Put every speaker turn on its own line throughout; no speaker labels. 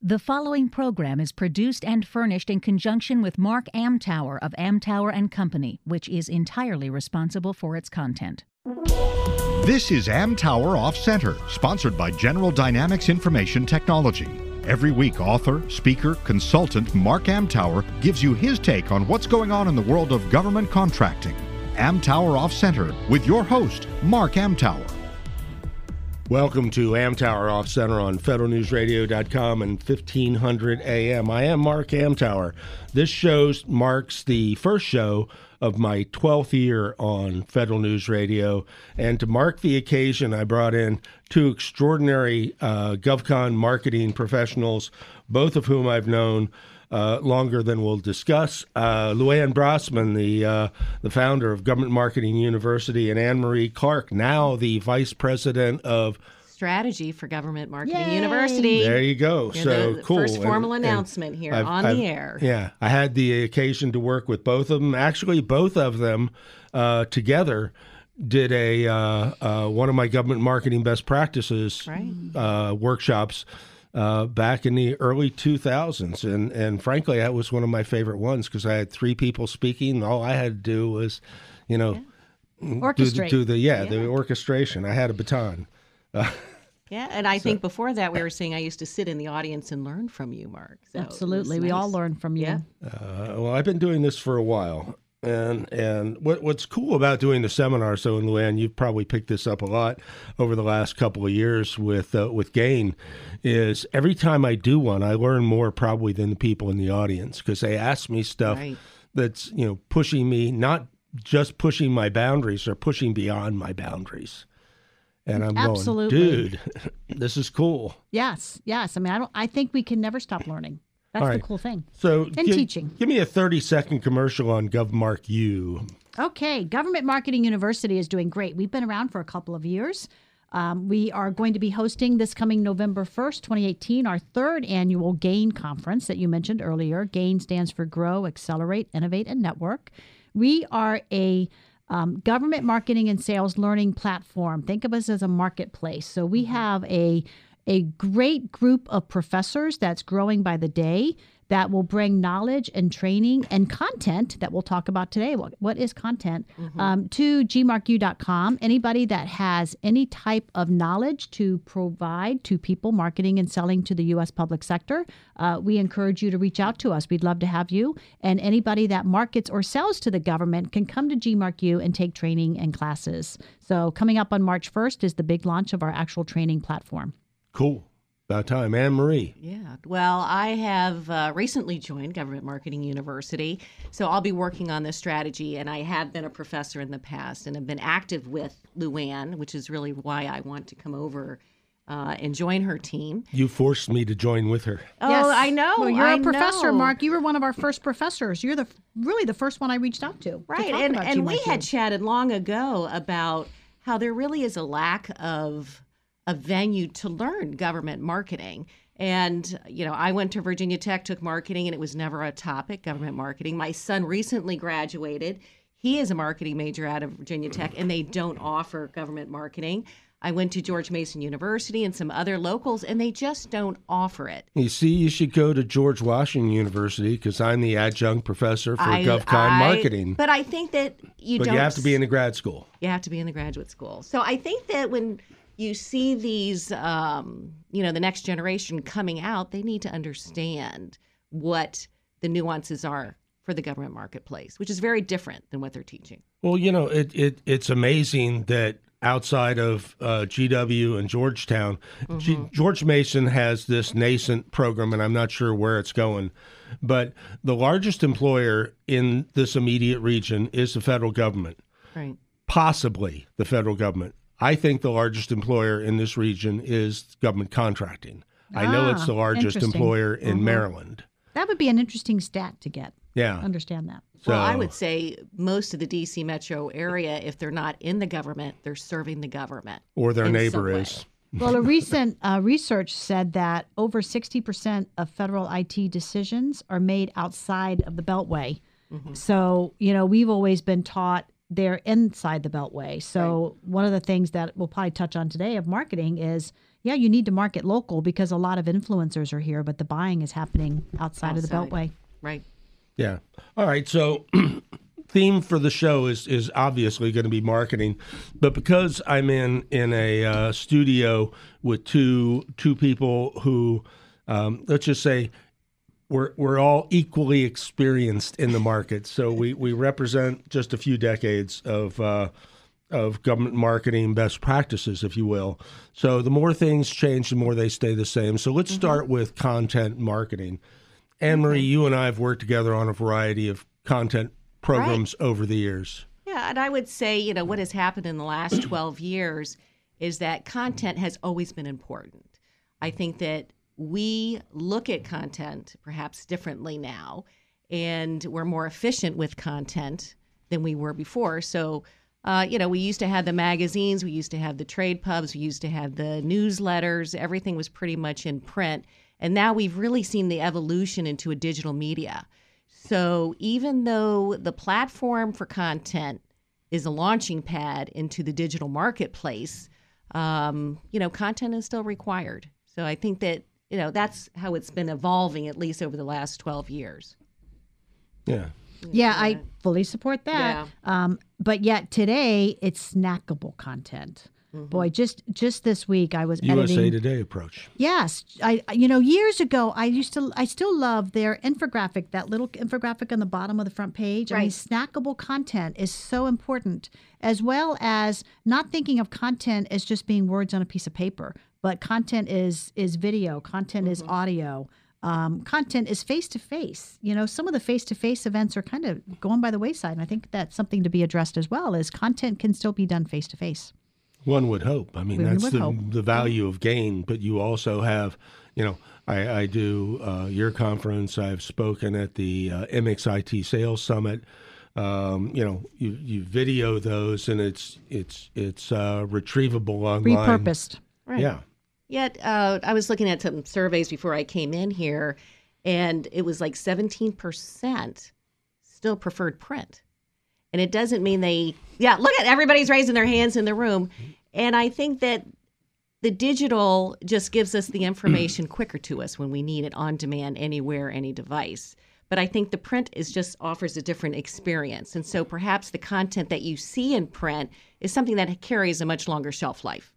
The following program is produced and furnished in conjunction with Mark Amtower of Amtower and Company, which is entirely responsible for its content.
This is Amtower Off Center, sponsored by General Dynamics Information Technology. Every week, author, speaker, consultant Mark Amtower gives you his take on what's going on in the world of government contracting. Amtower Off Center with your host, Mark Amtower.
Welcome to Amtower Off Center on federalnewsradio.com and 1500 AM. I am Mark Amtower. This show marks the first show of my 12th year on Federal News Radio. And to mark the occasion, I brought in two extraordinary uh, GovCon marketing professionals, both of whom I've known uh, longer than we'll discuss. Uh, Luann Brosman, the uh, the founder of Government Marketing University, and Anne Marie Clark, now the vice president of
strategy for Government Marketing
Yay.
University.
There you go.
You're
so
the
cool.
First formal
And- and
announcement here
I've-
on
I've-
the air.
Yeah, I had the occasion to work with both of them. Actually, both of them uh, together did a uh, uh, one of my government marketing best practices
Right.
uh, workshops uh, back in the early 2000s, and and frankly, that was one of my favorite ones because I had three people speaking. All I had to do was, you know, do, the-
Orchestrate.
do the yeah, the orchestration. I had a baton.
Yeah, and I think before that we were saying I used to sit in the audience and learn from you, Mark. So
Absolutely. We all
nice.
learn from you.
Yeah.
Uh, well, I've been doing this for a while, and and what what's cool about doing the seminar? So, and Luann, you've probably picked this up a lot over the last couple of years with uh, with Gain, is every time I do one, I learn more probably than the people in the audience because they ask me stuff
Right.
that's you know pushing me, not just pushing my boundaries, or pushing beyond my boundaries. And I'm
Absolutely.
going, dude, this is cool.
Yes. Yes. I mean, I don't. I think we can never stop learning. That's
All
the
right.
cool thing.
So,
And
gi-
teaching.
Give me a 30 second commercial on GovMark U.
Okay, Government Marketing University is doing great. We've been around for a couple of years. Um, we are going to be hosting this coming November 1st, 2018, our third annual GAIN conference that you mentioned earlier. GAIN stands for Grow, Accelerate, Innovate, and Network. We are a um, government marketing and sales learning platform. Think of us as a marketplace. So we have a a great group of professors that's growing by the day that will bring knowledge and training and content that we'll talk about today. What, what is content? Um, to gmarku.com. Anybody that has any type of knowledge to provide to people marketing and selling to the U.S. public sector, uh, we encourage you to reach out to us. We'd love to have you. And anybody that markets or sells to the government can come to GMarkU and take training and classes. So, coming up on March 1st is the big launch of our actual training platform.
Cool. About time. Anne Marie.
Yeah. Well, I have uh, recently joined Government Marketing University, so I'll be working on this strategy. And I have been a professor in the past and have been active with Luann, which is really why I want to come over uh, and join her team.
You forced me to join with her.
Oh, I know.
Well, you're
a
a professor,
know.
Mark. You were one of our first professors. You're the really the first one I reached out to. to
Right.
talk
And
about
and we had chatted long ago about how there really is a lack of a venue to learn government marketing. And, you know, I went to Virginia Tech, took marketing, and it was never a topic, government marketing. My son recently graduated. He is a marketing major out of Virginia Tech, and they don't offer government marketing. I went to George Mason University and some other locals, and they just don't offer it.
You see, you should go to George Washington University because I'm the adjunct professor for
I-
GovCon
I-
marketing. But,
But I think that you don't
you have to be in the grad school.
You have to be in the graduate school. So I think that when you see these, um, you know, the next generation coming out, they need to understand what the nuances are for the government marketplace, which is very different than what they're teaching.
Well, you know, it, it it's amazing that outside of uh, GW and Georgetown,
Mm-hmm.
George Mason has this nascent program, and I'm not sure where it's going. But the largest employer in this immediate region is the federal government.
Right.
possibly the federal government. I think the largest employer in this region is government contracting. I know it's
Ah,
the largest employer in Maryland.
That would be an interesting stat to get.
Yeah.
Understand that.
Well, I would say most of the DC metro area, if they're not in the government, they're serving the government.
Or their
in
neighbor is.
Well, a recent uh, research said that over 60% of federal IT decisions are made outside of the Beltway. So, you know, we've always been taught they're inside the Beltway. So, one of the things that we'll probably touch on today of marketing is, yeah, you need to market local because a lot of influencers are here, but the buying is happening outside, of the Beltway.
Right.
Yeah. All right. So, theme for the show is is obviously going to be marketing, but because I'm in in a uh, studio with two two people who, um, let's just say. We're, we're all equally experienced in the market, so we, we represent just a few decades of uh, of government marketing best practices, if you will. So the more things change, the more they stay the same. So let's start with content marketing. Anne Marie, you and I have worked together on a variety of content programs over the years.
Yeah, and I would say, you know, what has happened in the last 12 years is that content has always been important. I think that we look at content perhaps differently now, and we're more efficient with content than we were before. So, uh, you know, we used to have the magazines, we used to have the trade pubs, we used to have the newsletters, everything was pretty much in print. And now we've really seen the evolution into a digital media. So even though the platform for content is a launching pad into the digital marketplace, um, you know, content is still required. So I think that, you know, that's how it's been evolving at least over the last 12 years.
Yeah.
Yeah, I fully support that. Um, but yet today it's snackable content. Boy, just just this week I was
USA
editing.
Today approach.
Yes, I you know years ago I used to I still love their infographic that little infographic on the bottom of the front page. I mean
Right.
snackable content is so important as well as not thinking of content as just being words on a piece of paper, but content is is video, content is audio. Um, content is face to face. You know, some of the face to face events are kind of going by the wayside, and I think that's something to be addressed as well. Is content can still be done face to face.
One would hope. I mean,
One
that's the,
hope.
the value of gain. But you also have, you know, I, I do uh, your conference. I've spoken at the uh, MXIT Sales Summit. Um, you know, you you video those, and it's it's it's uh, retrievable online.
Repurposed.
Right.
Yeah.
Yet, uh, I was looking at some surveys before I came in here, and it was like 17% still preferred print. And it doesn't mean they, yeah, look at everybody's raising their hands in the room. And I think that the digital just gives us the information quicker to us when we need it on demand, anywhere, any device. But I think the print is just offers a different experience. And so perhaps the content that you see in print is something that carries a much longer shelf life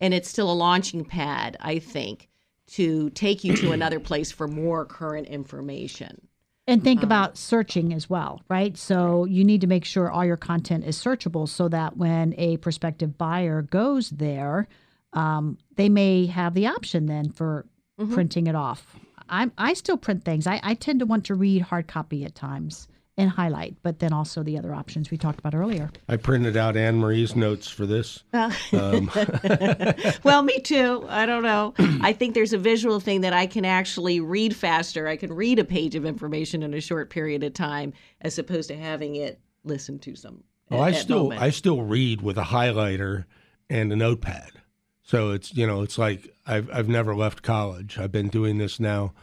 and it's still a launching pad, I think, to take you to another place for more current information.
And think about searching as well, right? So you need to make sure all your content is searchable so that when a prospective buyer goes there, um, they may have the option then for printing it off. I'm, I still print things. I, I tend to want to read hard copy at times and highlight, but then also the other options we talked about earlier.
I printed out Anne Marie's notes for this.
Uh, um, well, me too. I don't know. I think there's a visual thing that I can actually read faster. I can read a page of information in a short period of time as opposed to having it listen to some.
Oh, I still
moment.
I still read with a highlighter and a notepad. So it's you know it's like I've I've never left college. I've been doing this now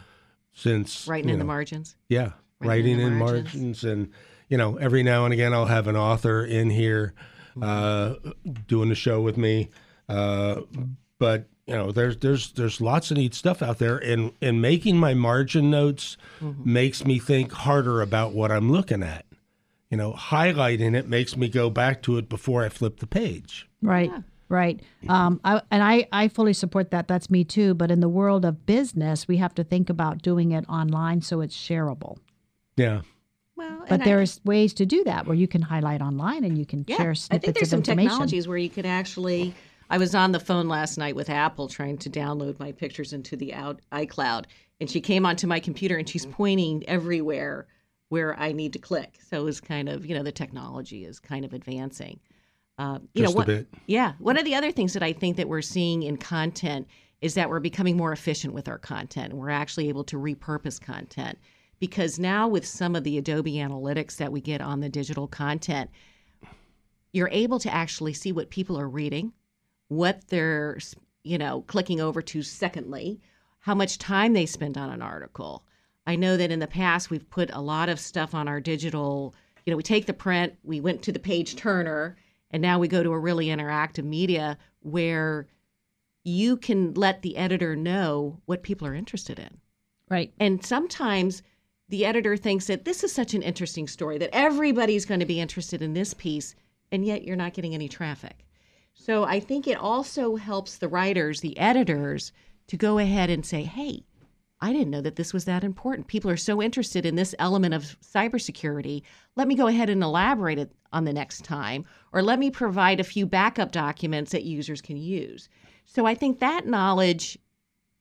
since
writing in the margins.
Yeah,
Writing
writing
in
in margins.
margins.
and you know every now and again I'll have an author in here uh, doing the show with me. Uh, but you know there's there's there's lots of neat stuff out there, and and making my margin notes makes me think harder about what I'm looking at. You know, highlighting it makes me go back to it before I flip the page.
Right. Right. Um, I, and I, I fully support that. That's me too. But in the world of business, we have to think about doing it online so it's shareable.
Yeah.
Well,
But
and I-
there's ways to do that where you can highlight online and you can
Yeah,
share
I
snippets
think there's some technologies where you can actually. I was on the phone last night with Apple trying to download my pictures into the out, iCloud, and she came onto my computer and she's pointing everywhere where I need to click. So it was kind of, you know, the technology is kind of advancing. Uh, you
Just
know,
a
what,
bit.
Yeah, one of the other things that I think that we're seeing in content is that we're becoming more efficient with our content, and we're actually able to repurpose content because now with some of the Adobe analytics that we get on the digital content, you're able to actually see what people are reading, what they're, you know, clicking over to secondly, how much time they spend on an article. I know that in the past we've put a lot of stuff on our digital, you know, we take the print, we went to the page turner, and now we go to a really interactive media where you can let the editor know what people are interested in.
Right.
And sometimes the editor thinks that this is such an interesting story that everybody's going to be interested in this piece, and yet you're not getting any traffic. So I think it also helps the writers, the editors, to go ahead and say, hey, I didn't know that this was that important. People are so interested in this element of cybersecurity. Let me go ahead and elaborate on the next time, or let me provide a few backup documents that users can use. So I think that knowledge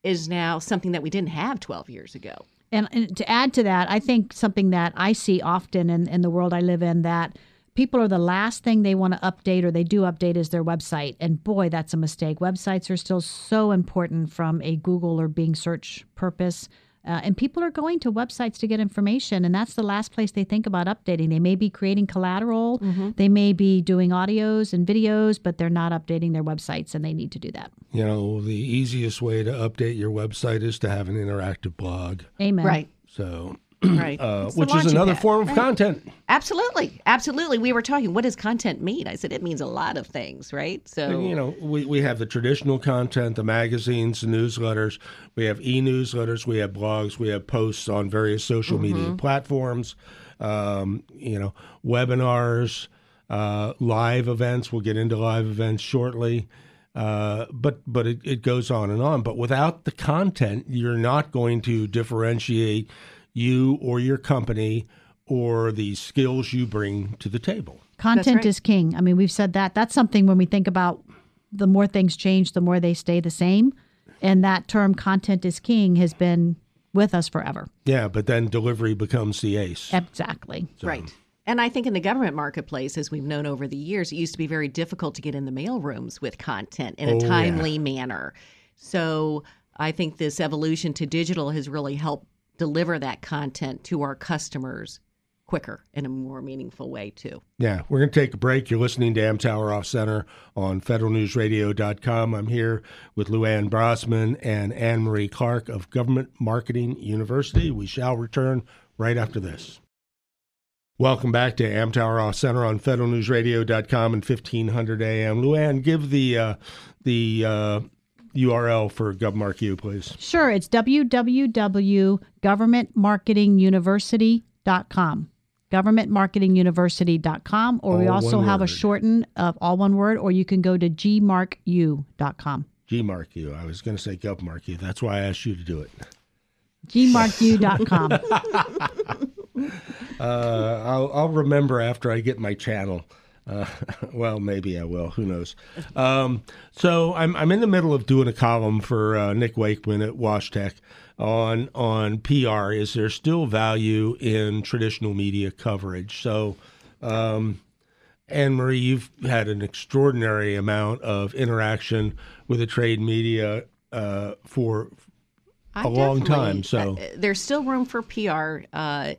is now something that we didn't have 12 years ago.
And, and to add to that, I think something that I see often in, in the world I live in that people are the last thing they want to update or they do update is their website. And boy, that's a mistake. Websites are still so important from a Google or Bing search purpose. Uh, and people are going to websites to get information, and that's the last place they think about updating. They may be creating collateral, mm-hmm. they may be doing audios and videos, but they're not updating their websites, and they need to do that.
You know, the easiest way to update your website is to have an interactive blog.
Amen.
Right.
So
right.
Uh, which is another
pad.
form of
right.
content.
Absolutely, absolutely. We were talking. What does content mean? I said it means a lot of things, right? So
you know, we, we have the traditional content, the magazines, the newsletters. We have e-newsletters. We have blogs. We have posts on various social mm-hmm. media platforms. Um, you know, webinars, uh, live events. We'll get into live events shortly. Uh, but but it, it goes on and on. But without the content, you're not going to differentiate you or your company or the skills you bring to the table.
Content
right.
is king. I mean, we've said that. That's something when we think about the more things change, the more they stay the same. And that term, content is king, has been with us forever.
Yeah, but then delivery becomes the ace.
Exactly.
So.
Right. And I think in the government marketplace, as we've known over the years, it used to be very difficult to get in the mail rooms with content in a
Oh,
timely
yeah.
manner. So I think this evolution to digital has really helped deliver that content to our customers quicker in a more meaningful way too.
Yeah, we're going to take a break. You're listening to Amtower Off Center on federalnewsradio.com. I'm here with Luann Brosman and Anne Marie Clark of Government Marketing University. We shall return right after this. Welcome back to Amtower Off Center on federalnewsradio.com and 1500 AM. Luann, give the uh, the uh, URL for GovMarkU, please.
Sure. It's www.governmentmarketinguniversity.com. Governmentmarketinguniversity.com, or we also have a
word.
shorten of all one word, or you can go to gmarku.com.
GMarkU. I was going to say GovMarkU. That's why I asked you to do it.
gmarku.com.
Uh, I'll, I'll remember after I get my channel. Uh, well, maybe I will. Who knows? Um, so I'm I'm in the middle of doing a column for uh, Nick Wakeman at WashTech on on PR. Is there still value in traditional media coverage? So, um, Anne Marie, you've had an extraordinary amount of interaction with the trade media uh, for
I
a long time, so-
uh, there's still room for PR. Uh,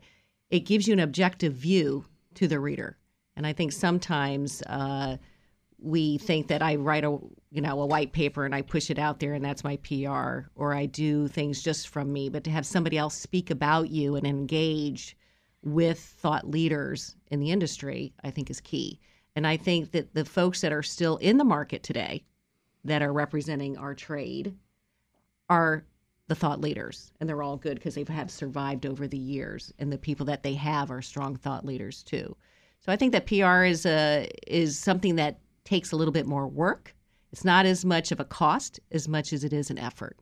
it gives you an objective view to the reader, and I think sometimes uh, we think that I write a you know a white paper and I push it out there and that's my PR, or I do things just from me. But to have somebody else speak about you and engage with thought leaders in the industry, I think is key. And I think that the folks that are still in the market today, that are representing our trade, are the thought leaders and they're all good because they have survived over the years and the people that they have are strong thought leaders too so i think that pr is a is something that takes a little bit more work it's not as much of a cost as much as it is an effort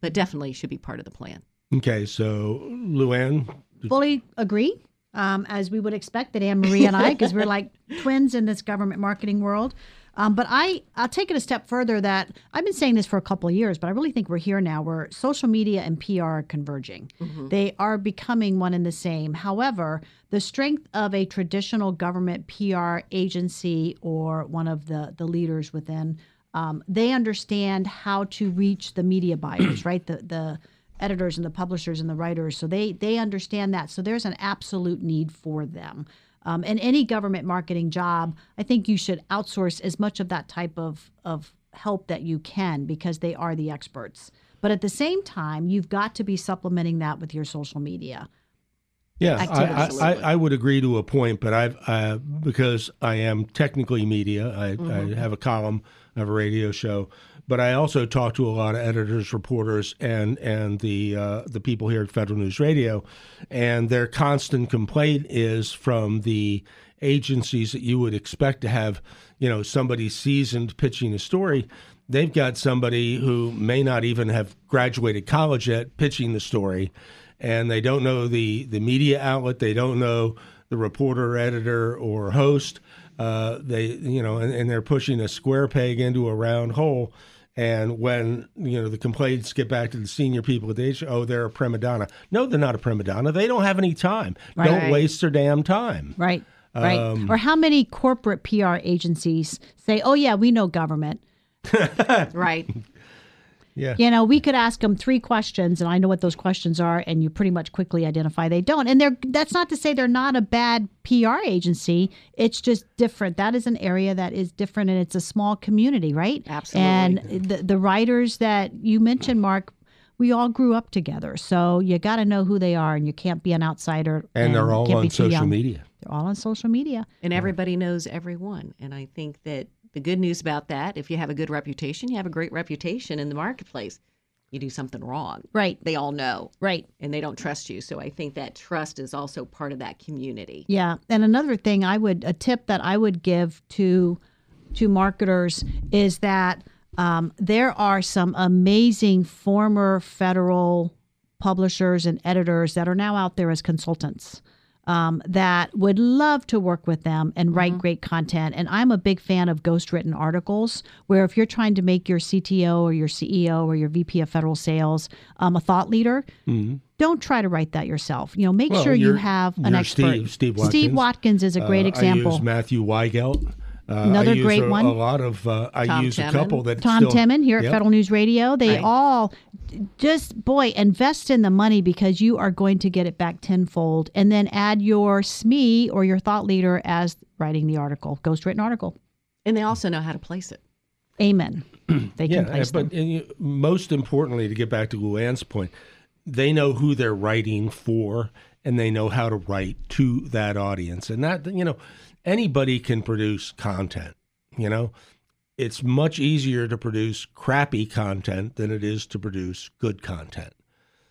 but definitely should be part of the plan
okay. So, Luann,
Fully agree, um, as we would expect that Anne Marie and I, because we're like twins in this government marketing world. Um, but I, I'll take it a step further that I've been saying this for a couple of years, but I really think we're here now where social media and PR are converging. They are becoming one and the same. However, the strength of a traditional government PR agency or one of the, the leaders within, um, they understand how to reach the media buyers, right? The, the, editors and the publishers and the writers so they they understand that so there's an absolute need for them um, and any government marketing job i think you should outsource as much of that type of of help that you can because they are the experts but at the same time you've got to be supplementing that with your social media
Yeah, I, I, I, I would agree to a point, but I've uh, because I am technically media. I, I have a column, I have a radio show, but I also talk to a lot of editors, reporters, and and the uh, the people here at Federal News Radio, and their constant complaint is from the agencies that you would expect to have, you know, somebody seasoned pitching a story. They've got somebody who may not even have graduated college yet pitching the story, and they don't know the the media outlet. They don't know the reporter, editor, or host. Uh, they, you know, and, and they're pushing a square peg into a round hole. And when you know the complaints get back to the senior people at the age, oh, they're a prima donna. No, they're not a prima donna. They don't have any time.
Right.
Don't waste their damn time.
Right. Right.
Um,
or how many corporate PR agencies say, "Oh yeah, we know government."
Right.
Yeah.
You know, we could ask them three questions, and I know what those questions are, and you pretty much quickly identify they don't. And they're that's not to say they're not a bad PR agency. It's just different. That is an area that is different, and it's a small community, right?
Absolutely.
And the the writers that you mentioned, Mark, we all grew up together, so you got to know who they are, and you can't be an outsider.
And they're all on social
young.
media.
They're all on social media.
And everybody knows everyone. And I think that the good news about that, if you have a good reputation, you have a great reputation in the marketplace. You do something wrong.
Right.
They all know
Right.
and they don't trust you. So I think that trust is also part of that community.
Yeah, and another thing I would a tip that I would give to to marketers is that um, there are some amazing former federal publishers and editors that are now out there as consultants um, that would love to work with them and write great content. And I'm a big fan of ghostwritten articles, where if you're trying to make your CTO or your CEO or your VP of federal sales um, a thought leader, don't try to write that yourself. You know, make
Well,
sure you have an expert.
Steve- Steve
Steve
Watkins.
Watkins is a great
Uh,
example.
I use Matthew Weigelt. Uh,
Another
I use
great
a,
one.
A lot of uh, I
Tom
use a couple that
Tom
still,
Temin here at Federal News Radio. They
Right.
all just boy invest in the money because you are going to get it back tenfold, and then add your SME or your thought leader as writing the article, ghostwritten article.
And they also know how to place it.
Amen. They
Yeah,
can place
but
them.
and you, most importantly, to get back to Luann's point, they know who they're writing for, and they know how to write to that audience. And that you know, anybody can produce content. You know, it's much easier to produce crappy content than it is to produce good content.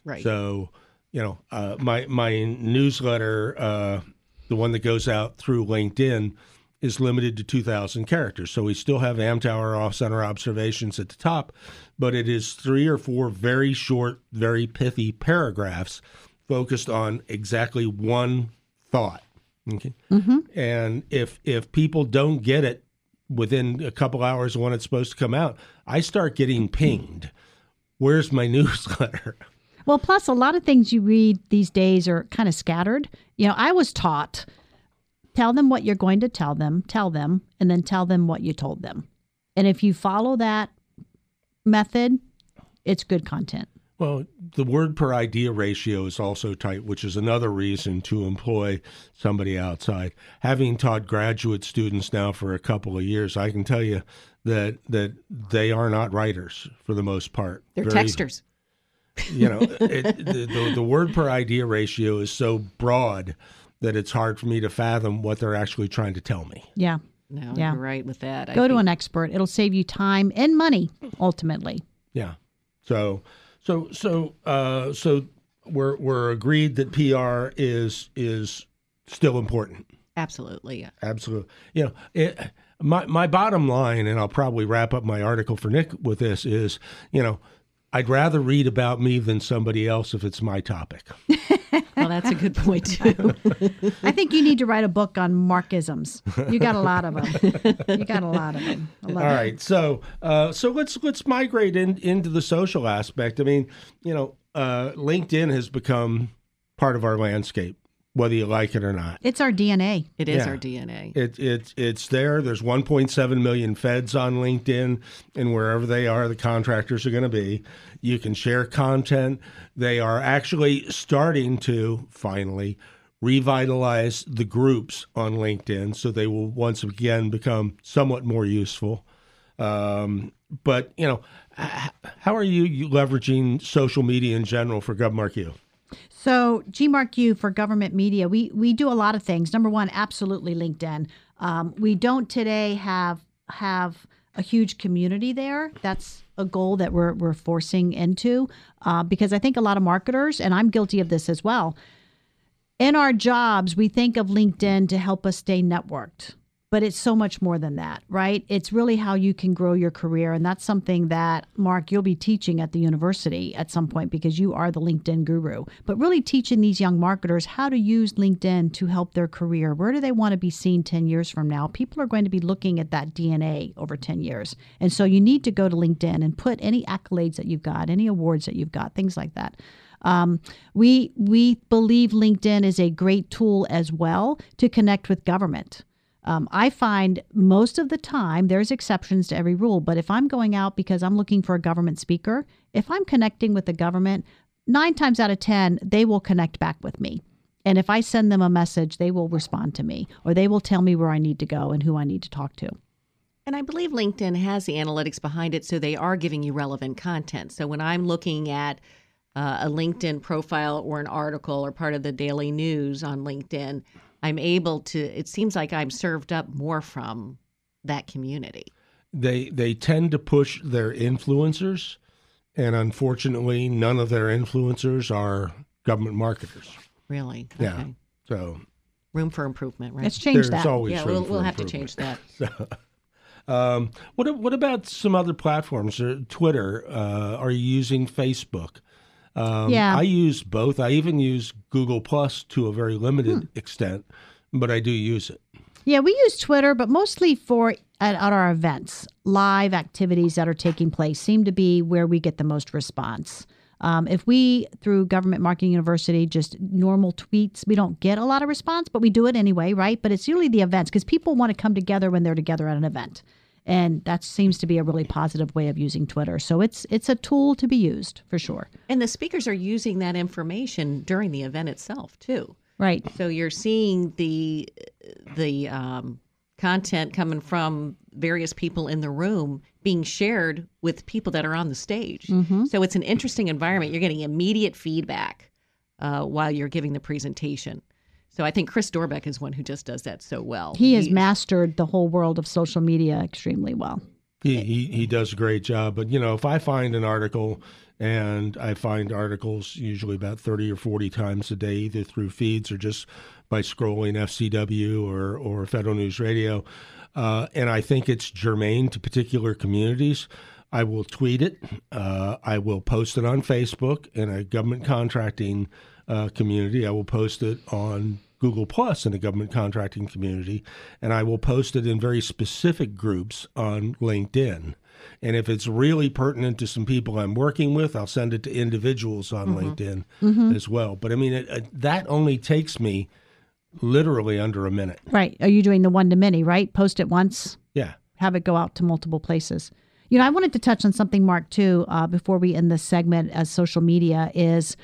Right.
So, you know, uh, my my newsletter, uh, the one that goes out through LinkedIn, is limited to 2,000 characters. So we still have Amtower off center observations at the top, but it is three or four very short, very pithy paragraphs focused on exactly one thought. Okay. Mm-hmm. And if if people don't get it within a couple hours when it's supposed to come out, I start getting mm-hmm. pinged. Where's my newsletter?
Well, plus a lot of things you read these days are kind of scattered. You know, I was taught tell them what you're going to tell them, tell them, and then tell them what you told them. And if you follow that method, it's good content.
Well, the word per idea ratio is also tight, which is another reason to employ somebody outside. Having taught graduate students now for a couple of years, I can tell you that that they are not writers for the most part.
They're
Very-
texters.
You know, it, the, the, the word per idea ratio is so broad that it's hard for me to fathom what they're actually trying to tell me.
Yeah.
No,
Yeah.
you're right with that. I
Go to
think-
an expert. It'll save you time and money ultimately.
Yeah. So so so uh so we're we're agreed that PR is is still important.
Absolutely. yeah.
Absolutely. You know, it, my my bottom line and I'll probably wrap up my article for Nick with this is, you know, I'd rather read about me than somebody else if it's my topic.
Well, that's a good point, too.
I think you need to write a book on Markisms. You got a lot of them. You got a lot of them. I love
All
it.
right, so uh, so let's let's migrate in, into the social aspect. I mean, you know, uh, LinkedIn has become part of our landscape, whether you like it or not.
It's our DNA.
It is
Yeah.
our DNA.
It, it, it's there. There's 1.7 million feds on LinkedIn, and wherever they are, the contractors are going to be. You can share content. They are actually starting to finally revitalize the groups on LinkedIn, so they will once again become somewhat more useful. Um, but you know, how are you, you leveraging social media in general for GovMarkU?
So GMarkU for government media, we we do a lot of things. Number one, absolutely LinkedIn. Um, we don't today have have a huge community there. That's a goal that we're we're forcing into uh, because I think a lot of marketers, and I'm guilty of this as well. In our jobs, we think of LinkedIn to help us stay networked but it's so much more than that, right? It's really how you can grow your career. And that's something that, Mark, you'll be teaching at the university at some point because you are the LinkedIn guru. But really teaching these young marketers how to use LinkedIn to help their career. Where do they want to be seen 10 years from now? People are going to be looking at that DNA over 10 years. And so you need to go to LinkedIn and put any accolades that you've got, any awards that you've got, things like that. Um, we we believe LinkedIn is a great tool as well to connect with government. Um, I find most of the time there's exceptions to every rule, but if I'm going out because I'm looking for a government speaker, if I'm connecting with the government, nine times out of 10, they will connect back with me. And if I send them a message, they will respond to me or they will tell me where I need to go and who I need to talk to.
And I believe LinkedIn has the analytics behind it, so they are giving you relevant content. So when I'm looking at uh, a LinkedIn profile or an article or part of the daily news on LinkedIn, I'm able to. It seems like I'm served up more from that community.
They they tend to push their influencers, and unfortunately, none of their influencers are government marketers.
Really?
Yeah. So
room for improvement, right?
Let's change
there's
that.
always
yeah,
room
we'll,
for
we'll have to change that.
Um, what what about some other platforms? Uh, Twitter? Uh, are you using Facebook? Um,
Yeah.
I use both. I even use Google Plus to a very limited
Hmm.
extent, but I do use it.
Yeah, we use Twitter, but mostly for at, at our events, live activities that are taking place seem to be where we get the most response. Um, if we through Government Marketing University just normal tweets, we don't get a lot of response, but we do it anyway, right? But it's usually the events because people want to come together when they're together at an event, and that seems to be a really positive way of using Twitter. So it's it's a tool to be used for sure.
And the speakers are using that information during the event itself too.
Right.
So you're seeing the the um, content coming from various people in the room being shared with people that are on the stage. So it's an interesting environment. You're getting immediate feedback uh, while you're giving the presentation. So I think Chris Dorobek is one who just does that so well.
He has mastered the whole world of social media extremely well.
He, he he does a great job. But you know, if I find an article, and I find articles usually about thirty or forty times a day, either through feeds or just by scrolling FCW or or Federal News Radio, uh, and I think it's germane to particular communities. I will tweet it. Uh, I will post it on Facebook in a government contracting uh, community. I will post it on Google Plus in the government contracting community, and I will post it in very specific groups on LinkedIn. And if it's really pertinent to some people I'm working with, I'll send it to individuals on LinkedIn as well. But I mean, it, it, that only takes me literally under a minute.
Right. Are you doing the one to many, right? Post it once,
Yeah.
have it go out to multiple places. You know, I wanted to touch on something, Mark, too, uh, before we end this segment as social media is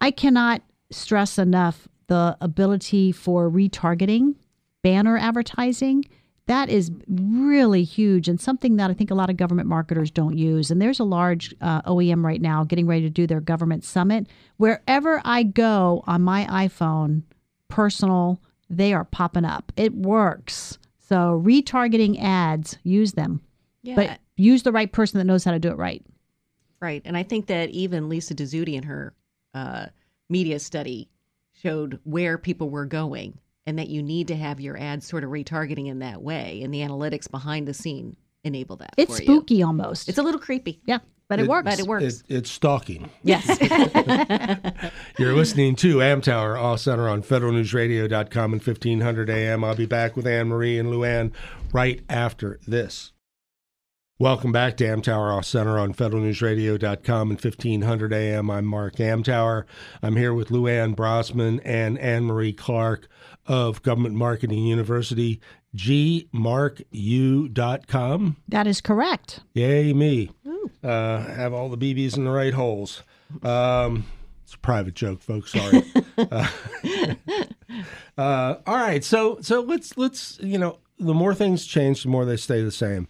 I cannot stress enough the ability for retargeting, banner advertising. That is really huge and something that I think a lot of government marketers don't use. And there's a large uh, OEM right now getting ready to do their government summit. Wherever I go on my iPhone, personal, they are popping up. It works. So retargeting ads, use them,
Yeah.
but use the right person that knows how to do it right.
Right. And I think that even Lisa Dezzutti and her uh, media study showed where people were going and that you need to have your ads sort of retargeting in that way. And the analytics behind the scene enable that.
It's
for you.
spooky almost.
It's a little creepy.
yeah, but it, works.
But it works.
It, it's stalking.
yes.
You're listening to Amtower Off Center on federalnewsradio.com and 1500 AM. I'll be back with Anne Marie and Luann right after this. Welcome back to Amtower Off Center on federalnewsradio.com and 1500 AM. I'm Mark Amtower. I'm here with Luann Brosman and Anne Marie Clark of Government Marketing University, gmarku.com.
that is correct.
Yay, me. Uh, have all the BBs in the right holes. Um, it's a private joke, folks. Sorry. uh, uh, all right, so so let's let's you know the more things change, the more they stay the same.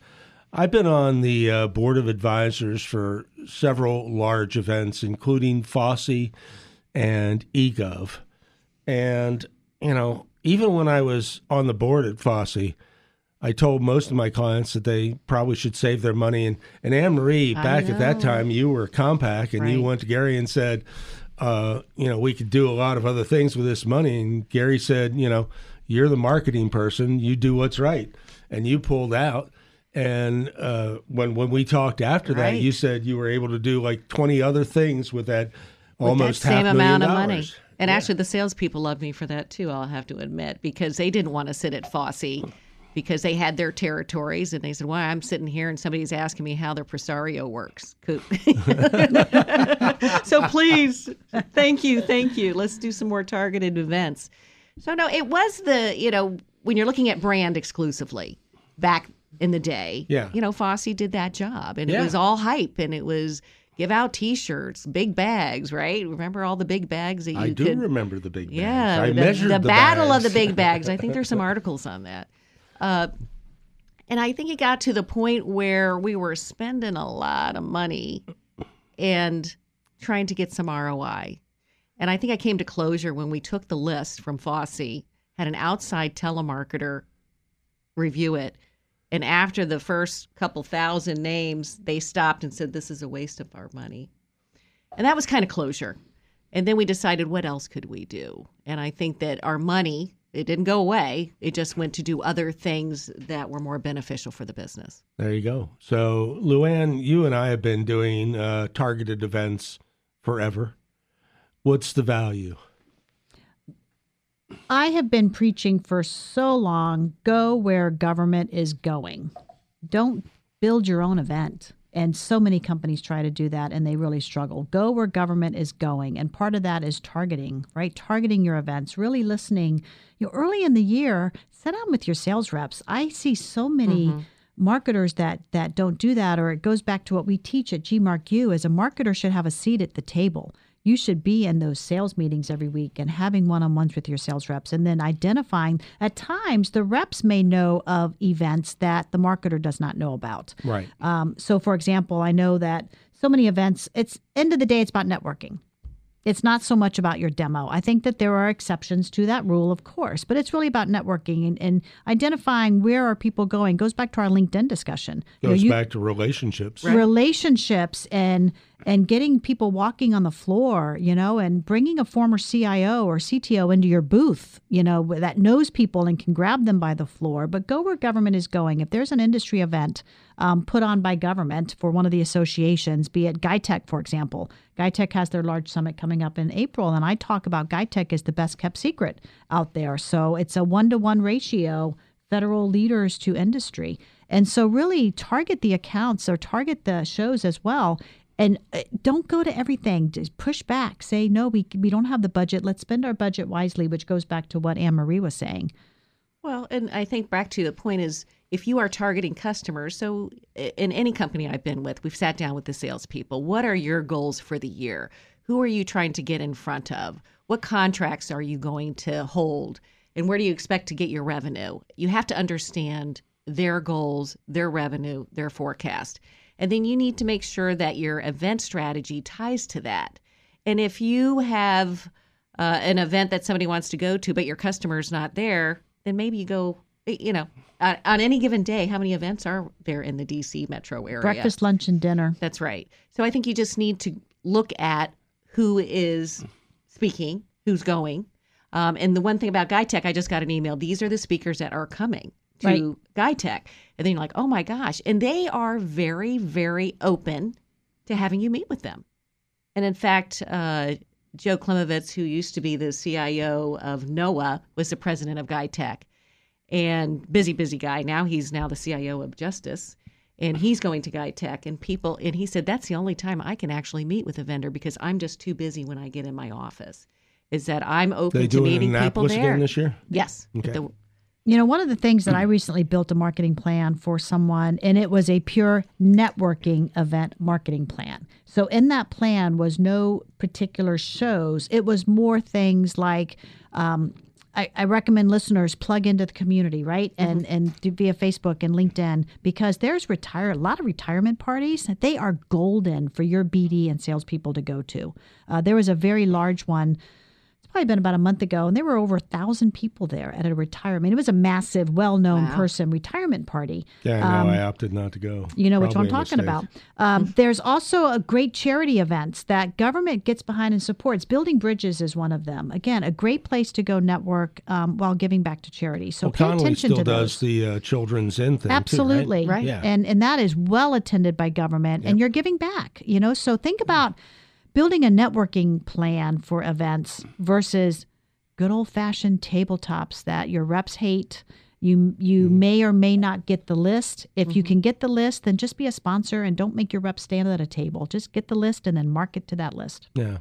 I've been on the uh, board of advisors for several large events, including FOSE and eGov, and you know even when I was on the board at FOSE, I told most of my clients that they probably should save their money. And, and Anne Marie, back at that time, you were Compaq and you went to Gary and said, uh, you know, we could do a lot of other things with this money. And Gary said, you know, you're the marketing person, you do what's right. And you pulled out. And uh, when when we talked after that, you said you were able to do like 20 other things with that
With
almost
that same
half
amount
million
of money.
dollars.
And actually, the salespeople loved me for that too. I'll have to admit because they didn't want to sit at FOSE because they had their territories, and they said, "Why I'm sitting here and somebody's asking me how their presario works." So please, thank you, thank you. Let's do some more targeted events. So no, it was the you know when you're looking at brand exclusively back in the day.
Yeah.
You know, FOSE did that job, and
Yeah.
it was all hype, and it was give out T-shirts, big bags, right? Remember all the big bags that you
I do
could.
remember the big bags.
Yeah,
I
the,
measured
the,
the,
battle of the big bags. I think there's some articles on that. Uh, and I think it got to the point where we were spending a lot of money and trying to get some ROI. And I think I came to closure when we took the list from FOSE, had an outside telemarketer review it. And after the first couple thousand names, they stopped and said, This is a waste of our money. And that was kind of closure. And then we decided, what else could we do? And I think that our money, it didn't go away. It just went to do other things that were more beneficial for the business.
There you go. So, Luann, you and I have been doing uh, targeted events forever. What's the value?
I have been preaching for so long go where government is going. Don't build your own event. And so many companies try to do that and they really struggle. Go where government is going. And part of that is targeting, right? Targeting your events, really listening. You know, early in the year, sit down with your sales reps. I see so many mm-hmm. marketers that that don't do that or it goes back to what we teach at GMarkU as a marketer should have a seat at the table you should be in those sales meetings every week and having one-on-ones with your sales reps and then identifying at times the reps may know of events that the marketer does not know about
Right.
um, so for example i know that so many events it's end of the day it's about networking it's not so much about your demo. I think that there are exceptions to that rule, of course, but it's really about networking and, and identifying where are people going. Goes back to our LinkedIn discussion. You know,
Goes
you-
back to relationships.
relationships and and getting people walking on the floor, you know, and bringing a former CIO or CTO into your booth, you know, that knows people and can grab them by the floor. But go where government is going. If there's an industry event um, put on by government for one of the associations, be it GITEC, for example, GITEC has their large summit coming up in April, and I talk about GITEC as the best kept secret out there. So it's a one to one ratio federal leaders to industry. And so, really target the accounts or target the shows as well. And uh, don't go to everything. Just push back. Say, no, we, we don't have the budget. Let's spend our budget wisely, which goes back to what Anne Marie was saying.
Well, and I think back to the point is if you are targeting customers, so in any company I've been with, we've sat down with the salespeople. What are your goals for the year? Who are you trying to get in front of? What contracts are you going to hold? And where do you expect to get your revenue? You have to understand their goals, their revenue, their forecast. And then you need to make sure that your event strategy ties to that. And if you have uh, an event that somebody wants to go to, but your customer's not there, then maybe you go, you know, on, on any given day, how many events are there in the DC metro area?
Breakfast, lunch, and dinner.
That's right. So I think you just need to look at who is speaking, who's going. Um, and the one thing about GITEC, I just got an email. These are the speakers that are coming to
Right.
GITEC. And then you're like, oh my gosh. And they are very, very open to having you meet with them. And in fact, uh, Joe Klimavicz, who used to be the CIO of NOAA, was the president of GuyTech and busy, busy guy. Now he's now the CIO of Justice, and he's going to GITEC. And people, and he said that's the only time I can actually meet with a vendor because I'm just too busy when I get in my office. Is that I'm open
They
to
do it in
meeting people there?
again this year?
Yes.
Okay.
The-
You know, one of the things that I recently built a marketing plan for someone, and it was a pure networking event marketing plan. So in that plan was no particular shows. It was more things like um, I, I recommend listeners plug into the community, right, and and do via Facebook and LinkedIn because there's retire a lot of retirement parties. They are golden for your BD and salespeople to go to. Uh, there was a very large one probably been about a month ago, and there were over a thousand people there at a retirement. It was a massive, well-known
Wow.
person retirement party.
Yeah, no, I opted not to go.
Um, You know which
Probably
one I'm talking about. Um, there's also a great charity events that government gets behind and supports. Building Bridges is one of them. Again, a great place to go network um, while giving back to charity. So
Well,
pay
Connolly
attention
still
to
does
those.
the uh, children's in thing. too, right?
Absolutely.
Right.
Yeah.
And and that is well attended by government and you're giving back, you know? So think about building a networking plan for events versus good old-fashioned tabletops that your reps hate. You you
Mm-hmm.
may or may not get the list. If you can get the list, then just be a sponsor and don't make your reps stand at a table. Just get the list and then market to that list.
Yeah.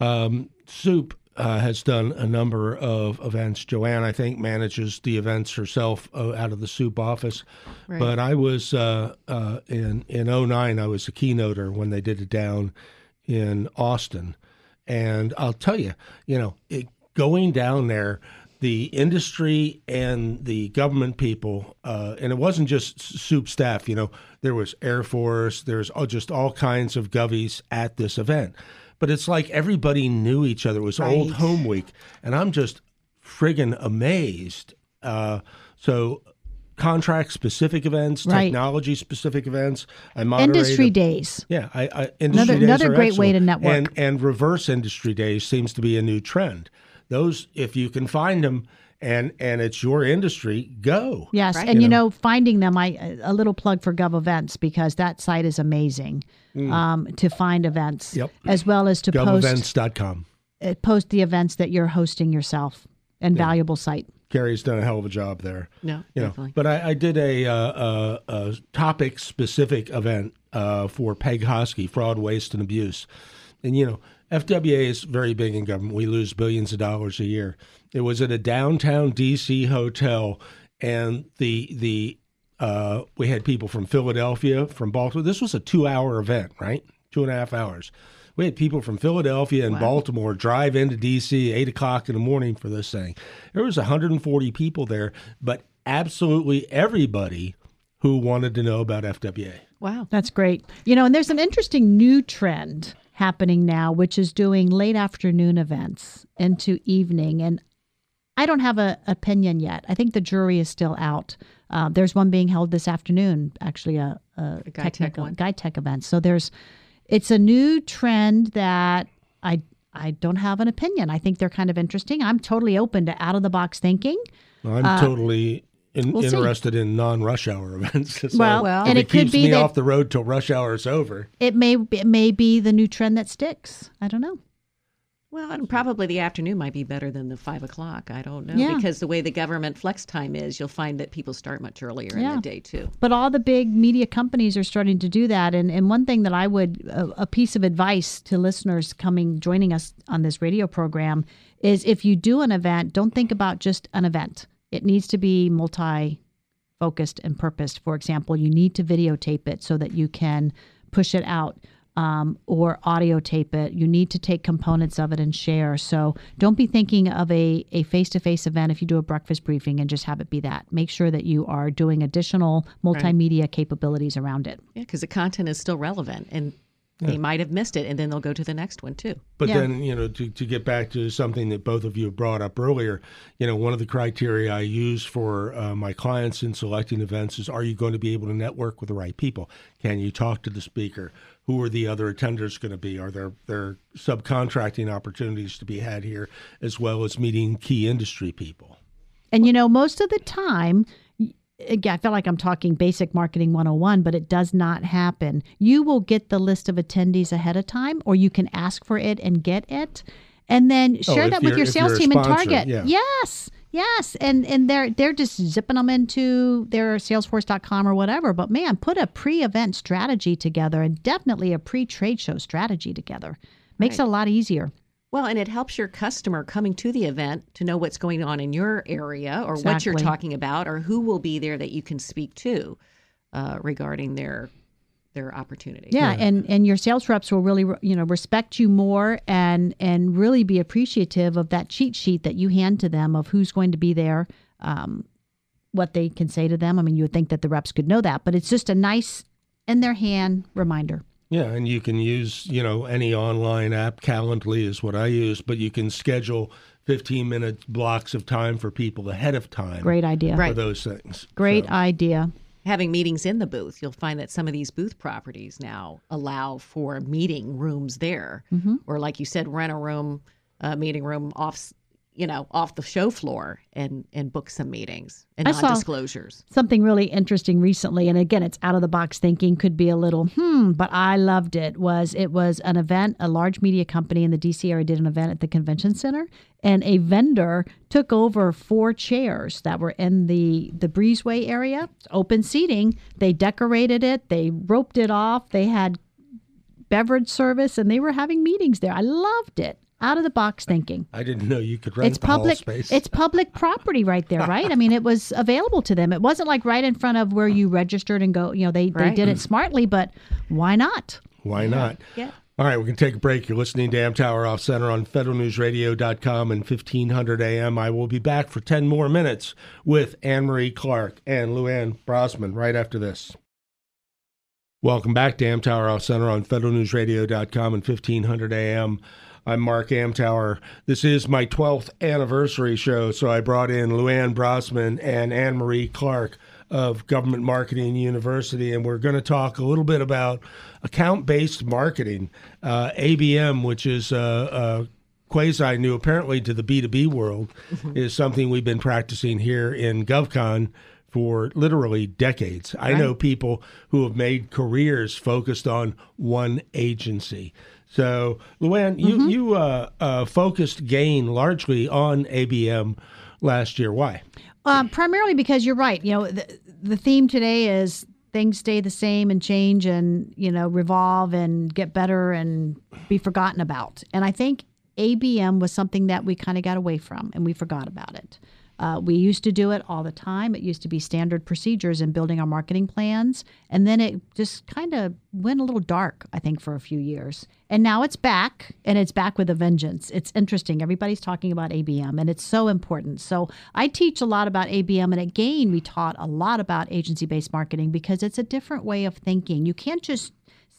Um, SEWP uh, has done a number of events. Joanne, I think, manages the events herself uh, out of the SEWP office. But I was uh, uh, in in '09. I was a keynoter when they did it down in Austin, and I'll tell you, you know, it, going down there. The industry and the government people, uh, and it wasn't just SEWP staff. You know, there was Air Force. There's just all kinds of govies at this event but it's like everybody knew each other. It was old home week, and I'm just friggin' amazed. Uh, so, contract specific events,
Right.
technology specific events. I moderated
Industry days.
Yeah, I, I industry
Another-
days
another
are
great way to network.
And and reverse industry days seems to be a new trend. Those, if you can find them, and and it's your industry, go.
Yes,
Right.
and you know, finding them, I a little plug for GovEvents because that site is amazing um, to find events,
Mm. Yep.
as well as to post
GovEvents.com.
uh, post the events that you're hosting yourself. And valuable site.
Gary's done a hell of a job there.
No,
you know.
definitely.
But I, I did a, uh, a, a topic specific event uh, for Peg Hosky, fraud, waste, and abuse. And you know, FWA is very big in government. We lose billions of dollars a year. It was at a downtown DC hotel, and the the uh, we had people from Philadelphia, from Baltimore. This was a two hour event, right? Two and a half hours. We had people from Philadelphia and Baltimore drive into DC eight o'clock in the morning for this thing. There was 140 people there, but absolutely everybody who wanted to know about FWA.
Wow.
That's great. You know, and there's an interesting new trend happening now, which is doing late afternoon events into evening. And I don't have an opinion yet. I think the jury is still out. Uh, there's one being held this afternoon, actually a, a,
GITEC
technical
one.
GITEC event. So there's, it's a new trend that I I don't have an opinion. I think they're kind of interesting. I'm totally open to out of the box thinking.
I'm totally in,
Uh, we'll see.
interested in non-rush hour events. So
Well,
Well-
and
it,
it could
keeps
be
me
that
off the road till rush hour is over.
it may it may be the new trend that sticks. I don't know.
Well, and probably the afternoon might be better than the five o'clock. I don't know
Yeah.
because the way the government flex time is, you'll find that people start much earlier in the day too.
But all the big media companies are starting to do that. And, and one thing that I would, a, a piece of advice to listeners coming, joining us on this radio program is if you do an event, don't think about just an event. It needs to be multi focused and purposed. For example, you need to videotape it so that you can push it out. Um, or audio tape it. You need to take components of it and share. So don't be thinking of a a face to face event if you do a breakfast briefing and just have it be that. Make sure that you are doing additional multimedia capabilities around it.
Yeah, because the content is still relevant, and they might have missed it, and then they'll go to the next one too.
But
Yeah.
then, you know, to, to get back to something that both of you brought up earlier, you know, one of the criteria I use for uh, my clients in selecting events is are you going to be able to network with the right people? Can you talk to the speaker? Who are the other attenders going to be? Are there, there subcontracting opportunities to be had here as well as meeting key industry people?
And you know, most of the time, again, I feel like I'm talking basic marketing 101, but it does not happen. You will get the list of attendees ahead of time, or you can ask for it and get it. And then oh, share
Oh,
that with your sales team and target.
yeah.
Yes. Yes. And and they're they're just zipping them into their salesforce.com or whatever. But man, put a pre-event strategy together and definitely a pre-trade show strategy together. Makes it a lot easier.
Well, and it helps your customer coming to the event to know what's going on in your area or what you're talking about or who will be there that you can speak to uh, regarding their their opportunity.
Yeah, and and your sales reps will really you know respect you more and and really be appreciative of that cheat sheet that you hand to them of who's going to be there, um, what they can say to them. I mean, you would think that the reps could know that, but it's just a nice in their hand reminder.
Yeah, and you can use, you know, any online app. Calendly is what I use, but you can schedule 15 minute blocks of time for people ahead of time.
Great idea.
For
Right.
those things.
Great
So,
idea.
Having meetings in the booth, you'll find that some of these booth properties now allow for meeting rooms there,
Mm-hmm.
or like you said, rent a room, uh, meeting room off, you know, off the show floor and and book some meetings and
I
non-disclosures.
Something really interesting recently, and again, it's out of the box thinking, could be a little hmm, but I loved it. Was it was an event, a large media company in the DC area did an event at the convention center, and a vendor took over four chairs that were in the the breezeway area, open seating. They decorated it, they roped it off, they had beverage service, and they were having meetings there. I loved it. Out of the box thinking.
I didn't know you could rent
It's
the hall
public.
space.
It's public property right there, right? I mean, it was available to them. It wasn't like right in front of where you registered and go. You know, they they did it smartly, but why not?
Why not?
Yeah.
All right, we can take a break. You're listening to Amtower Off Center on federalnewsradio.com and 1500 AM. I will be back for 10 more minutes with Anne Marie Clark and Luann Brosman right after this. Welcome back to Amtower Off Center on federalnewsradio.com and 1500 AM. I'm Mark Amtower. This is my 12th anniversary show, so I brought in Luann Brosman and Anne Marie Clark of Government Marketing University, and we're going to talk a little bit about account based marketing, uh, ABM, which is uh, uh, quasi new apparently to the B2B world, is something we've been practicing here in GovCon for literally decades. I know people who have made careers focused on one agency. So, Luann, you you uh, uh, focused Gain largely on ABM last year. Why?
Um, primarily because you're right. You know, the, the theme today is things stay the same and change and you know revolve and get better and be forgotten about. And I think ABM was something that we kind of got away from and we forgot about it. Uh, we used to do it all the time. It used to be standard procedures in building our marketing plans. And then it just kind of went a little dark, I think, for a few years. And now it's back, and it's back with a vengeance. It's interesting. Everybody's talking about ABM, and it's so important. So I teach a lot about ABM, and again, we taught a lot about agency based marketing because it's a different way of thinking. You can't just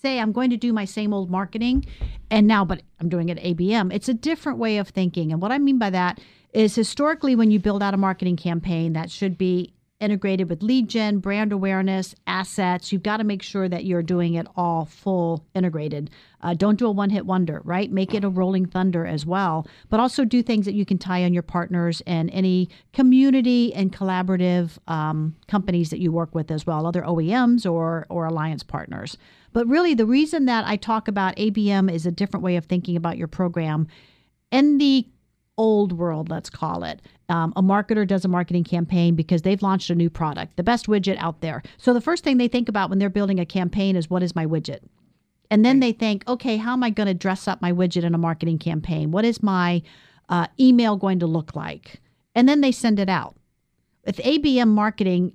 say I'm going to do my same old marketing and now but I'm doing it ABM. It's a different way of thinking. And what I mean by that is historically when you build out a marketing campaign that should be integrated with lead gen, brand awareness, assets, you've got to make sure that you're doing it all full integrated. Uh, don't do a one hit wonder, right? Make it a rolling thunder as well, but also do things that you can tie on your partners and any community and collaborative um, companies that you work with as well, other OEMs or, or alliance partners. But really, the reason that I talk about ABM is a different way of thinking about your program. In the old world, let's call it, um, a marketer does a marketing campaign because they've launched a new product, the best widget out there. So the first thing they think about when they're building a campaign is what is my widget? And then they think, okay, how am I going to dress up my widget in a marketing campaign? What is my uh, email going to look like? And then they send it out. With ABM marketing,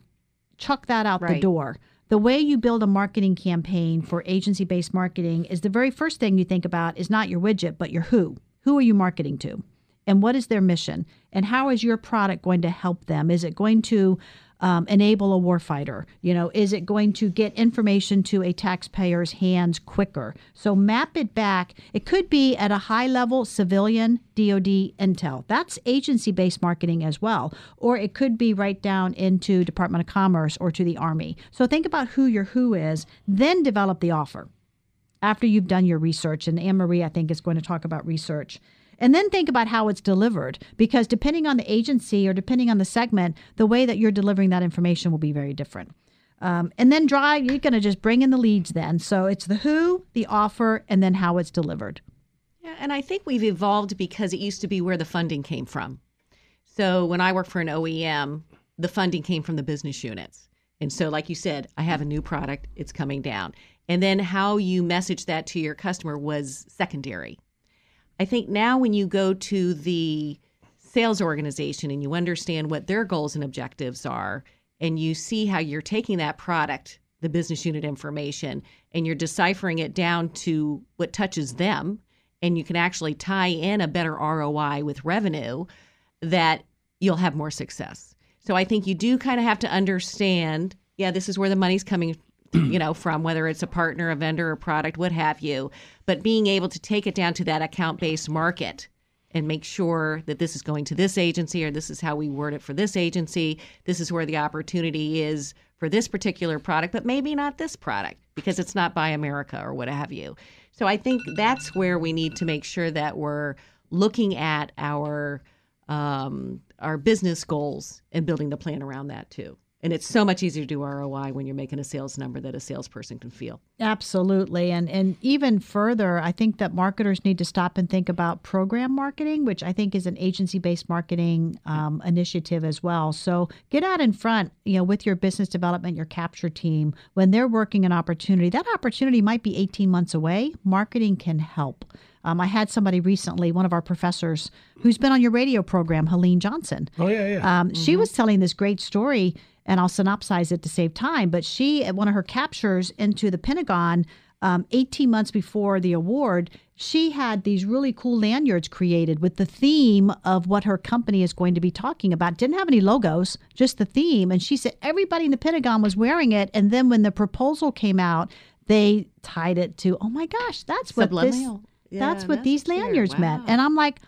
chuck that out the door. The way you build a marketing campaign for agency based marketing is the very first thing you think about is not your widget, but your who. Who are you marketing to? And what is their mission? And how is your product going to help them? Is it going to um, enable a warfighter? You know, is it going to get information to a taxpayer's hands quicker? So map it back. It could be at a high level civilian DoD intel. That's agency based marketing as well. Or it could be right down into Department of Commerce or to the Army. So think about who your who is, then develop the offer after you've done your research. And Anne Marie, I think, is going to talk about research. And then think about how it's delivered, because depending on the agency or depending on the segment, the way that you're delivering that information will be very different. Um, and then drive, you're going to just bring in the leads then. So it's the who, the offer, and then how it's delivered.
Yeah, and I think we've evolved because it used to be where the funding came from. So when I worked for an OEM, the funding came from the business units. And so, like you said, I have a new product, it's coming down. And then how you message that to your customer was secondary. I think now when you go to the sales organization and you understand what their goals and objectives are, and you see how you're taking that product, the business unit information, and you're deciphering it down to what touches them, and you can actually tie in a better ROI with revenue, that you'll have more success. So I think you do kind of have to understand, yeah, this is where the money's coming you know, from whether it's a partner, a vendor, a product, what have you. But being able to take it down to that account based market and make sure that this is going to this agency or this is how we word it for this agency. This is where the opportunity is for this particular product, but maybe not this product because it's not Buy America or what have you. So I think that's where we need to make sure that we're looking at our um, our business goals and building the plan around that too. And it's so much easier to do ROI when you're making a sales number that a salesperson can feel.
Absolutely. And and even further, I think that marketers need to stop and think about program marketing, which I think is an agency-based marketing um, initiative as well. So get out in front, you know, with your business development, your capture team, when they're working an opportunity. That opportunity might be 18 months away. Marketing can help. Um, I had somebody recently, one of our professors, who's been on your radio program, Helene Johnson.
Oh yeah, yeah.
Um, She was telling this great story, and I'll synopsize it to save time. But she, at one of her captures into the Pentagon, um, 18 months before the award, she had these really cool lanyards created with the theme of what her company is going to be talking about. Didn't have any logos, just the theme. And she said everybody in the Pentagon was wearing it. And then when the proposal came out, they tied it to, oh my gosh, that's what this,
Subliminal.
that's
Yeah,
what these
message there.
lanyards meant. And I'm like,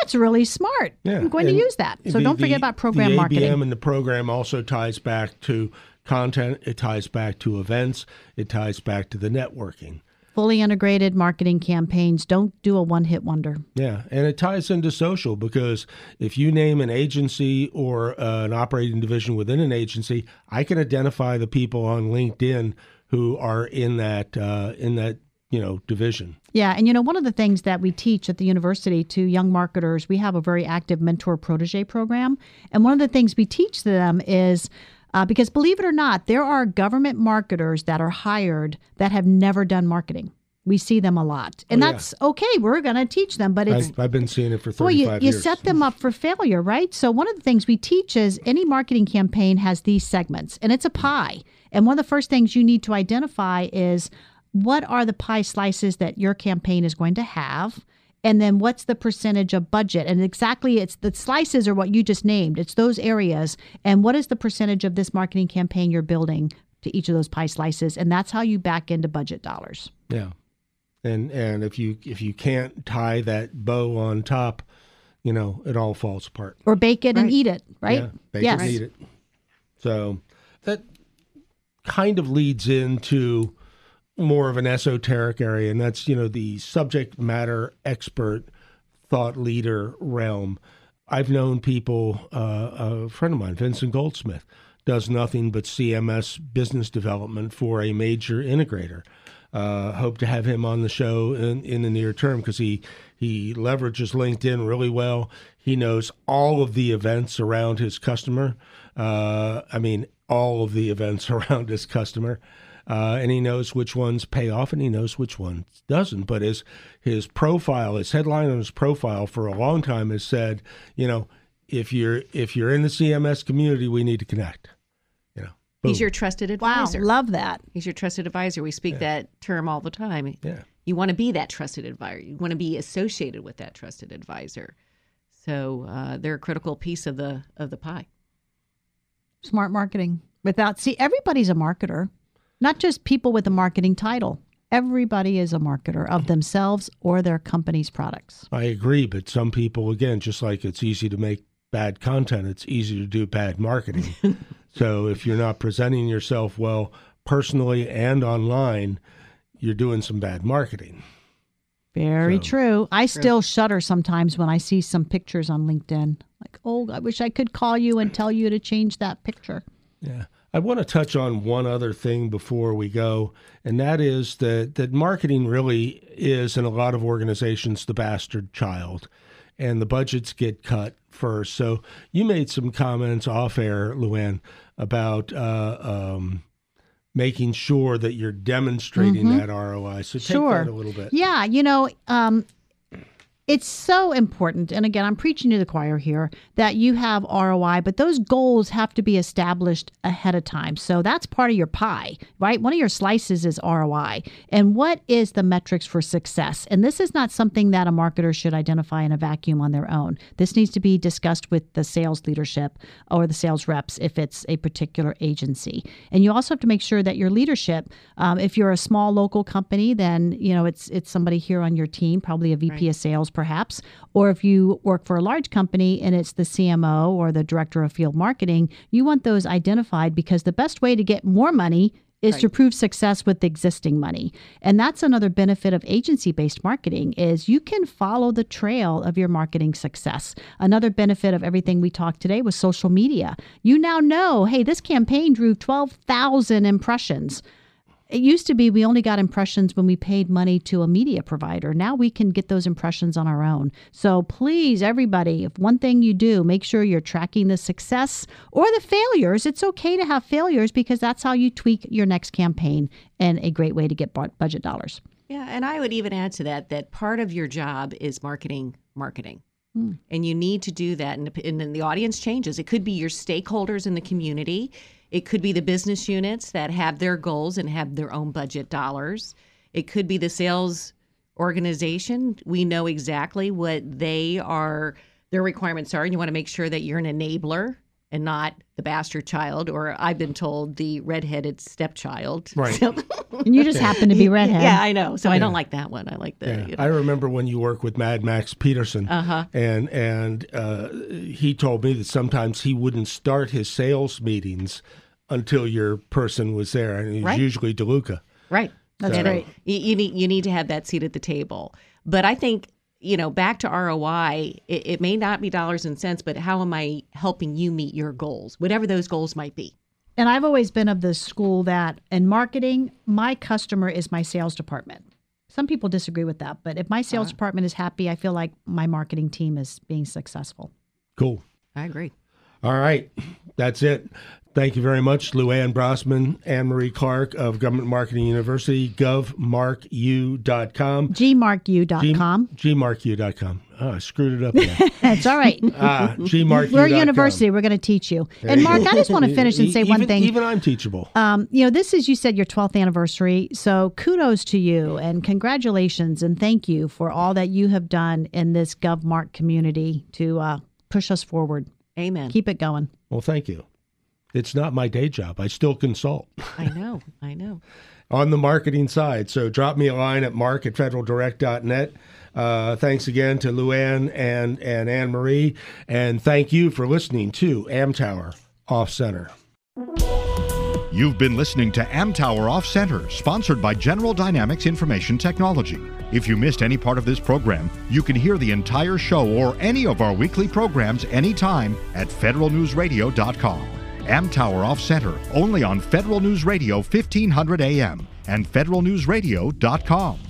that's really smart.
Yeah,
I'm going to use that. So
the-
don't forget
the-
about program
the
marketing.
ABM and the program also ties back to content. It ties back to events. It ties back to the networking.
Fully integrated marketing campaigns. Don't do a one hit wonder.
Yeah, and it ties into social because if you name an agency or uh, an operating division within an agency, I can identify the people on LinkedIn who are in that uh, in that you know division.
Yeah, and you know, one of the things that we teach at the university to young marketers, we have a very active mentor protege program. And one of the things we teach them is uh, because believe it or not, there are government marketers that are hired that have never done marketing. We see them a lot. And
Oh, yeah.
that's okay. We're going to teach them, but it's
I, I've been seeing it for
Well,
thirty-five
you, you
years.
set them up for failure, right? So one of the things we teach is any marketing campaign has these segments, and it's a pie. And one of the first things you need to identify is what are the pie slices that your campaign is going to have, and then what's the percentage of budget? And exactly, it's the slices are what you just named. It's those areas, and what is the percentage of this marketing campaign you're building to each of those pie slices, and that's how you back into budget dollars.
Yeah, and and if you if you can't tie that bow on top, you know it all falls apart.
Or bake it and eat it, right?
Yeah, bake
yes.
it, and eat it. So that kind of leads into more of an esoteric area, and that's you know the subject matter expert, thought leader realm. I've known people. Uh, a friend of mine, Vincent Goldsmith, does nothing but CMS business development for a major integrator. Uh, hope to have him on the show in, in the near term because he he leverages LinkedIn really well. He knows all of the events around his customer. Uh, I mean, all of the events around his customer. Uh, and he knows which ones pay off and he knows which ones doesn't. But his his profile, his headline on his profile for a long time has said, you know, if you're if you're in the CMS community, we need to connect. You know,
He's your trusted advisor.
Wow,
advisor.
love that.
He's your trusted advisor. We speak that term all the time.
yeah.
You want to be that trusted advisor. You want to be associated with that trusted advisor. So uh, they're a critical piece of the of the pie.
smart marketing without see everybody's a marketer not just people with a marketing title. Everybody is a marketer of themselves or their company's products.
I agree, but some people, again, just like it's easy to make bad content, it's easy to do bad marketing. so if you're not presenting yourself well personally and online, you're doing some bad marketing.
very
So-
true. I still shudder sometimes when i see some pictures on linkedin. Like oh i wish i could call you and tell you to change that picture.
Yeah. I want to touch on one other thing before we go, and that is that, that marketing really is, in a lot of organizations, the bastard child, and the budgets get cut first. So you made some comments off air, Luann, about uh, um, making sure that you're demonstrating that ROI. So take
Sure.
that a little bit.
Yeah, you know, um, it's so important and again i'm preaching to the choir here that you have roi but those goals have to be established ahead of time. So that's part of your pie right? One of your slices is roi and what is the metrics for success? And this is not something that a marketer should identify in a vacuum on their own. This needs to be discussed with the sales leadership or the sales reps if it's a particular agency. And you also have to make sure that your leadership um, if you're a small local company then you know it's it's somebody here on your team probably a vp right. of sales perhaps, or if you work for a large company and it's the CMO or the director of field marketing, you want those identified because the best way to get more money is right. to prove success with existing money. And that's another benefit of agency-based marketing is you can follow the trail of your marketing success. Another benefit of everything we talked today was social media. You now know, hey, this campaign drew 12,000 impressions. It used to be we only got impressions when we paid money to a media provider. Now we can get those impressions on our own. So please, everybody, if one thing you do, make sure you're tracking the success or the failures. It's okay to have failures because that's how you tweak your next campaign and a great way to get budget dollars.
Yeah, and I would even add to that that part of your job is marketing marketing. Hmm. And you need to do that. And, and then the audience changes. It could be your stakeholders in the community. It could be the business units that have their goals and have their own budget dollars. It could be the sales organization. We know exactly what they are, their requirements are, and you want to make sure that you're an enabler and not the bastard child, or I've been told the redheaded stepchild.
Right. So,
and you just happen to be redhead.
Yeah, I know. So yeah. I don't like that one. I like the.
Yeah. You know. I remember when you worked with Mad Max Peterson, uh-huh. and and uh, he told me that sometimes he wouldn't start his sales meetings until your person was there, and it was right. usually DeLuca.
Right.
That's so, great.
You, you, need you need to have that seat at the table. But I think you know back to ROI, it, it may not be dollars and cents, but how am I helping you meet your goals, whatever those goals might be.
And I've always been of the school that in marketing, my customer is my sales department. Some people disagree with that, but if my sales uh, department is happy, I feel like my marketing team is being successful.
Cool.
I agree.
All right. That's it. Thank you very much, Luann Brosman, Anne Marie Clark of Government Marketing University, govmarku.com.
gmarku.com.
G- gmarku.com. Oh, I screwed it up.
That's all right.
Ah, gmarku.
We're a university. We're going to teach you. There and Mark, I just want to finish and say
even,
one thing.
Even I'm teachable.
Um, you know, this is, you said, your 12th anniversary. So kudos to you and congratulations and thank you for all that you have done in this GovMark community to uh, push us forward.
Amen.
Keep it going.
Well, thank you. It's not my day job. I still consult.
I know. I know.
On the marketing side. So drop me a line at mark at federaldirect.net. Uh, thanks again to Luann and, and Anne Marie. And thank you for listening to Amtower Off Center.
You've been listening to Amtower Off Center, sponsored by General Dynamics Information Technology. If you missed any part of this program, you can hear the entire show or any of our weekly programs anytime at federalnewsradio.com. Amtower Off Center, only on Federal News Radio 1500 AM and federalnewsradio.com.